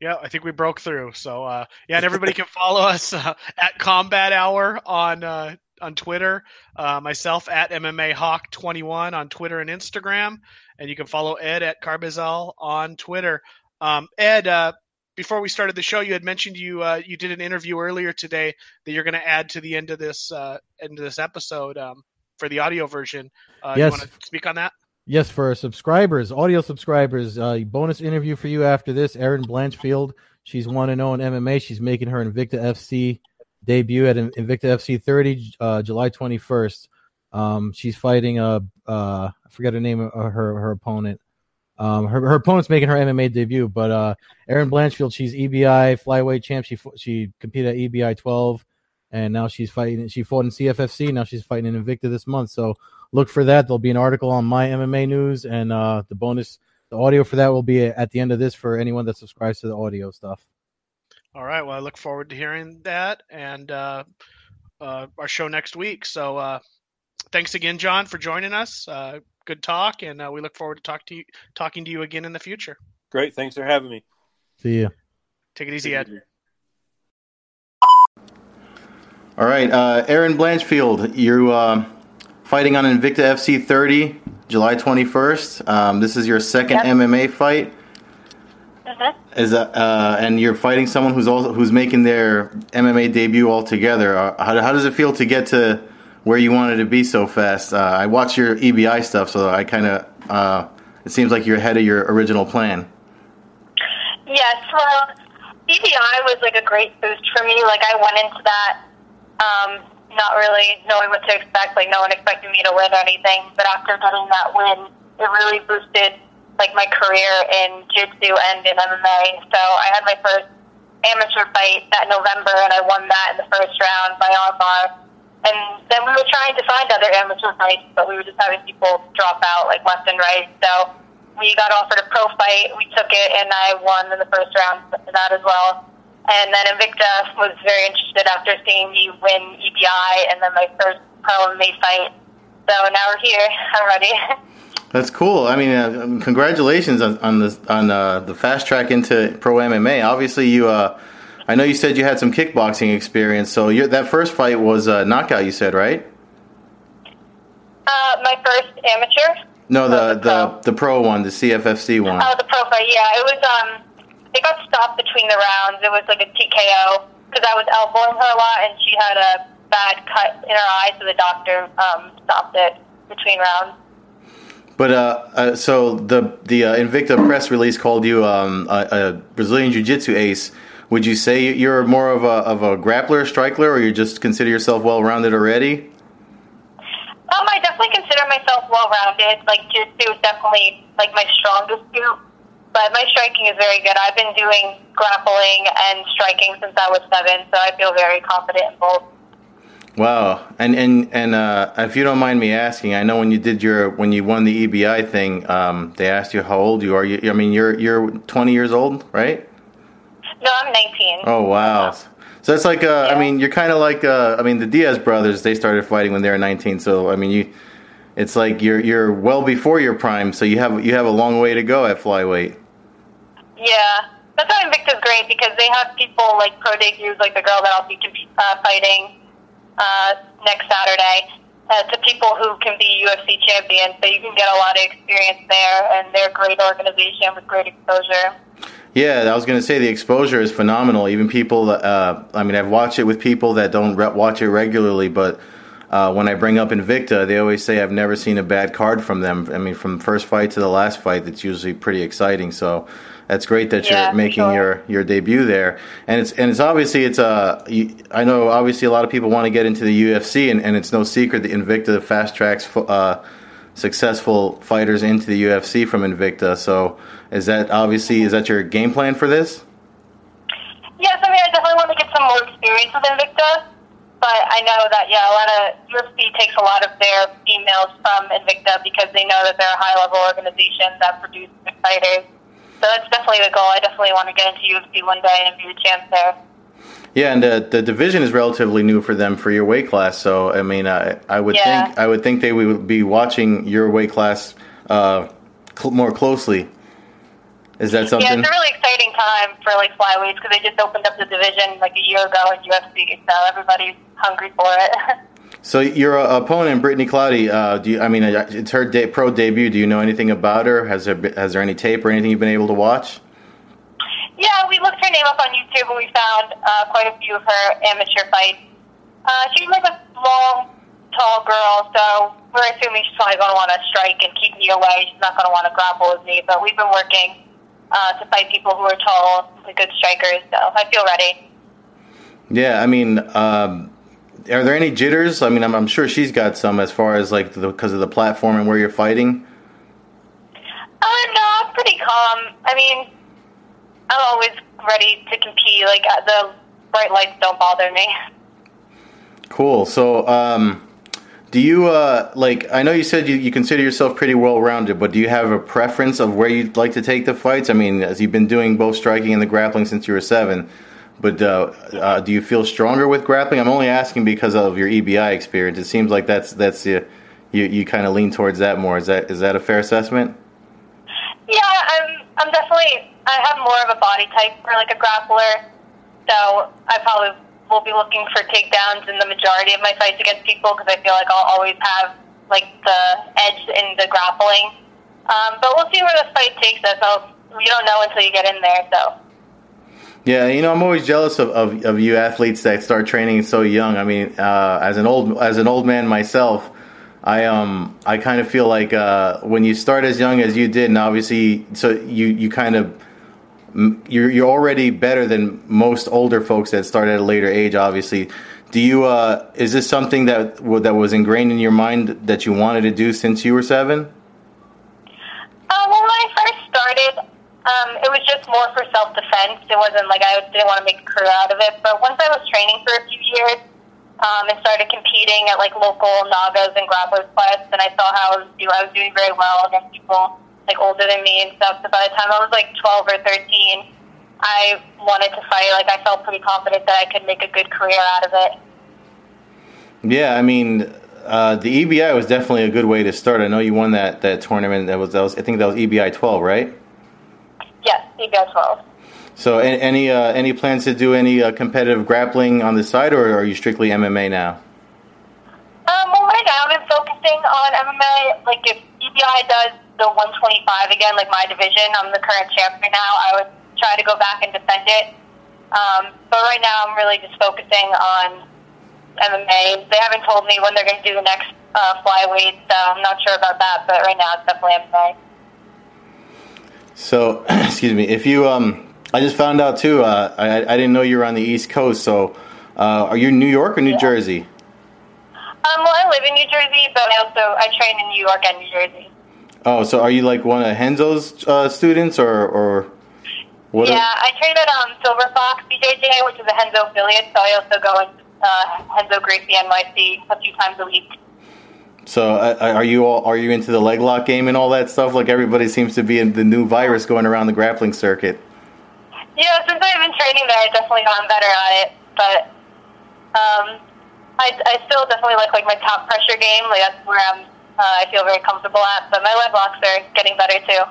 Yeah, I think we broke through. So uh, yeah, and everybody can follow us uh, at Combat Hour on uh, on Twitter. Uh, myself at MMA Hawk 21 on Twitter and Instagram, and you can follow Ed at Carbazal on Twitter. Um, Ed, uh, before we started the show, you had mentioned you uh, you did an interview earlier today that you're going to add to the end of this end of this episode um, for the audio version. yes. You want to speak on that? Yes, for our subscribers, audio subscribers, uh, bonus interview for you after this. Erin Blanchfield, she's one and zero in MMA. She's making her Invicta FC debut at Invicta FC 30, uh, July 21st. Um, she's fighting a uh, I forget her name of her her opponent. Um, her her opponent's making her MMA debut, but uh, Erin Blanchfield, she's EBI flyweight champ. She she competed at EBI 12, and now she's fighting. She fought in CFFC. Now she's fighting in Invicta this month. So look for that. There'll be an article on my MMA news, and uh, the bonus, the audio for that will be at the end of this for anyone that subscribes to the audio stuff. All right. Well, I look forward to hearing that and uh, uh, our show next week. So, uh, thanks again, John, for joining us. Uh, good talk, and uh, we look forward to talk to you, talking to you again in the future. Great. Thanks for having me. See you. Take it easy, Ed. All right, uh, Erin Blanchfield, you're fighting on Invicta FC 30, July 21st. Um, this is your second Yep. MMA fight. Mhm. Is that, uh, and you're fighting someone who's also who's making their MMA debut altogether. Uh, how, how does it feel to get to where you wanted to be so fast? Uh, I watch your EBI stuff, so I kind of uh, it seems like you're ahead of your original plan. Yes, well, EBI was like a great boost for me. Like I went into that um, not really knowing what to expect. Like no one expected me to win or anything. But after getting that win, it really boosted like my career in jiu-jitsu and in MMA. So I had my first amateur fight that November, and I won that in the first round by armbar. And then we were trying to find other amateur fights, but we were just having people drop out like left and right. So we got offered a pro fight. We took it, and I won in the first round that as well. And then Invicta was very interested after seeing me win EBI and then my first pro MMA fight. So now we're here. I'm ready. That's cool. I mean, uh, congratulations on, on the on uh, the fast track into pro MMA. Obviously, you. Uh, I know you said you had some kickboxing experience, so that first fight was a knockout. You said right? Uh, my first amateur. No, the Oh, the pro. the the pro one, the CFFC one. Oh, the pro fight. Yeah, it was. Um, it got stopped between the rounds. It was like a TKO because I was elbowing her a lot, and she had a bad cut in her eye, so the doctor um, stopped it between rounds. But uh, uh, so the the uh, Invicta press release called you um, a, a Brazilian Jiu Jitsu ace. Would you say you're more of a of a grappler, striker, or you just consider yourself well rounded already? Um, I definitely consider myself well-rounded. Like jiu-jitsu is definitely like my strongest suit, but my striking is very good. I've been doing grappling and striking since I was seven, so I feel very confident in both. Wow, and and and uh, if you don't mind me asking, I know when you did your when you won the EBI thing, um, they asked you how old you are. You, I mean, you're you're 20 years old, right? No, I'm 19. Oh wow. So it's like, uh, I mean, you're kind of like, uh, I mean, the Diaz brothers. They started fighting when they were 19. So I mean, you, it's like you're you're well before your prime. So you have you have a long way to go at flyweight. Yeah, that's why Invicta's great because they have people like pro debuts, like the girl that I'll be uh, fighting uh, next Saturday. Uh, to people who can be UFC champions, so you can get a lot of experience there, and they're a great organization with great exposure. Yeah, I was going to say the exposure is phenomenal. Even people, uh, I mean, I've watched it with people that don't re- watch it regularly, but uh, when I bring up Invicta, they always say I've never seen a bad card from them. I mean, from first fight to the last fight, it's usually pretty exciting. So that's great that Yeah, you're making sure. your, your debut there. And it's and it's obviously it's a. you- I know obviously a lot of people want to get into the UFC, and, and it's no secret that Invicta fast tracks uh, successful fighters into the UFC from Invicta. So is that obviously is that your game plan for this? Yes, I mean I definitely want to get some more experience with Invicta. But I know that yeah, a lot of UFC takes a lot of their females from Invicta because they know that they're a high level organization that produces fighters. So that's definitely the goal. I definitely want to get into UFC one day and be a champ there. Yeah, and the, the division is relatively new for them for your weight class. So I mean, I, I would Yeah. think I would think they would be watching your weight class uh, cl- more closely. Is that something? Yeah, it's a really exciting time for like flyweights because they just opened up the division like a year ago at UFC, so everybody's hungry for it. So your uh, opponent, Brittney Cloudy, uh, do you, I mean, uh, it's her de- pro debut. Do you know anything about her? Has there be- has there any tape or anything you've been able to watch? Yeah, we looked her name up on YouTube and we found uh, quite a few of her amateur fights. Uh, she's like a long, tall girl, so we're assuming she's probably going to want to strike and keep me away. She's not going to want to grapple with me, but we've been working uh, to fight people who are tall, good strikers, so I feel ready. Yeah, I mean, um, are there any jitters? I mean, I'm, I'm sure she's got some as far as like because of the platform and where you're fighting. Uh, no, I'm pretty calm. I mean, I'm always ready to compete. Like, uh, the bright lights don't bother me. Cool. So, um, do you uh, like? I know you said you, you consider yourself pretty well rounded, but do you have a preference of where you'd like to take the fights? I mean, as you've been doing both striking and the grappling since you were seven, but uh, uh, do you feel stronger with grappling? I'm only asking because of your EBI experience. It seems like that's that's uh, you you kind of lean towards that more. Is that is that a fair assessment? Yeah, I'm. I'm definitely. I have more of a body type for like a grappler, so I probably will be looking for takedowns in the majority of my fights against people because I feel like I'll always have like the edge in the grappling. Um, but we'll see where this fight takes us. I'll, you don't know until you get in there, so. Yeah, you know, I'm always jealous of, of, of you athletes that start training so young. I mean, uh, as an old as an old man myself, I um I kind of feel like uh, when you start as young as you did, and obviously, so you you kind of you're you're already better than most older folks that start at a later age. Obviously, do you uh is this something that that was ingrained in your mind that you wanted to do since you were seven? Uh, well, when I first started, um, it was just more for self defense. It wasn't like I didn't want to make a career out of it. But once I was training for a few years um, and started competing at like local Nagas and grapplers quests, and I saw how I was, do, I was doing very well against people like older than me and stuff. So by the time I was like 12 or 13, I wanted to fight. Like I felt pretty confident that I could make a good career out of it. Yeah, I mean, uh, the EBI was definitely a good way to start. I know you won that, that tournament. That was, that was I think that was EBI 12, right? Yes, EBL 12. So, any uh, any plans to do any uh, competitive grappling on the side, or are you strictly MMA now? Um, well, right now I've been focusing on MMA. Like, if EBI does the 125 again, like my division, I'm the current champion now. I would try to go back and defend it. Um, but right now, I'm really just focusing on MMA. They haven't told me when they're going to do the next uh, flyweight, so I'm not sure about that. But right now, it's definitely MMA. So, excuse me. If you, um, I just found out too. Uh, I I didn't know you were on the East Coast. So, uh, are you in New York or New Yeah. Jersey? Um, well, I live in New Jersey, but I also I train in New York and New Jersey. Oh, so are you like one of Renzo's uh, students, or or what? are- Yeah, I train at um, Silver Fox BJJ, which is a Renzo affiliate. So I also go with uh, Renzo Gracie NYC a few times a week. So, uh, are you all are you into the leg lock game and all that stuff? Like everybody seems to be in the new virus going around the grappling circuit. Yeah, since I've been training there, I've definitely gotten better at it. But um, I, I still definitely like like my top pressure game. Like that's where I'm. Uh, I feel very comfortable at. But my leg locks are getting better too.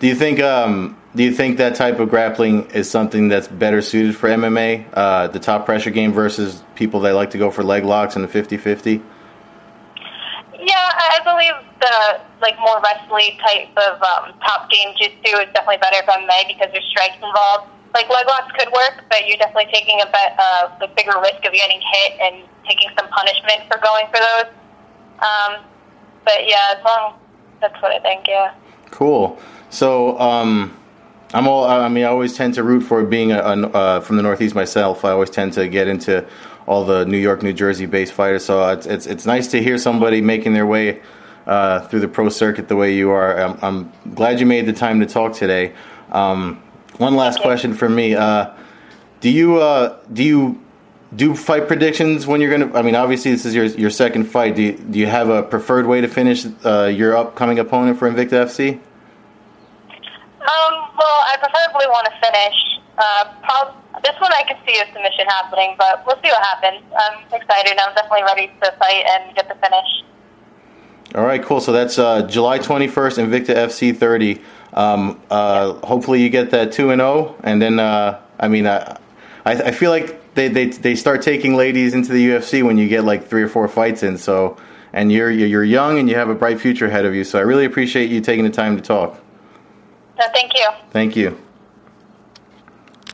Do you think um, do you think that type of grappling is something that's better suited for MMA, uh, the top pressure game versus people that like to go for leg locks and the 50-50? Yeah, I I believe the like more wrestling type of um, top game jitsu is definitely better for MMA because there's strikes involved. Like leg locks could work, but you're definitely taking a bet, uh, the bigger risk of getting hit and taking some punishment for going for those. Um, but yeah, as long that's what I think. Yeah. Cool. So um, I'm all. I mean, I always tend to root for being a, a, uh, from the Northeast myself. I always tend to get into all the New York, New Jersey based fighters. So it's it's, it's nice to hear somebody making their way uh, through the pro circuit the way you are. I'm, I'm glad you made the time to talk today. Um, one last question for me. Uh, do you uh, do you do fight predictions when you're gonna? I mean, obviously this is your your second fight. Do you, do you have a preferred way to finish uh, your upcoming opponent for Invicta FC? Um, well, I preferably want to finish. Uh, prob- this one I could see a submission happening, but we'll see what happens. I'm excited. I'm definitely ready to fight and get the finish. All right, cool. So that's uh, July 21st, Invicta FC 30. Um, uh, hopefully you get that 2 and 0, and then uh, I mean, I, I feel like they, they they start taking ladies into the UFC when you get like three or four fights in. So, and you're you're young and you have a bright future ahead of you. So I really appreciate you taking the time to talk. No, thank you. Thank you.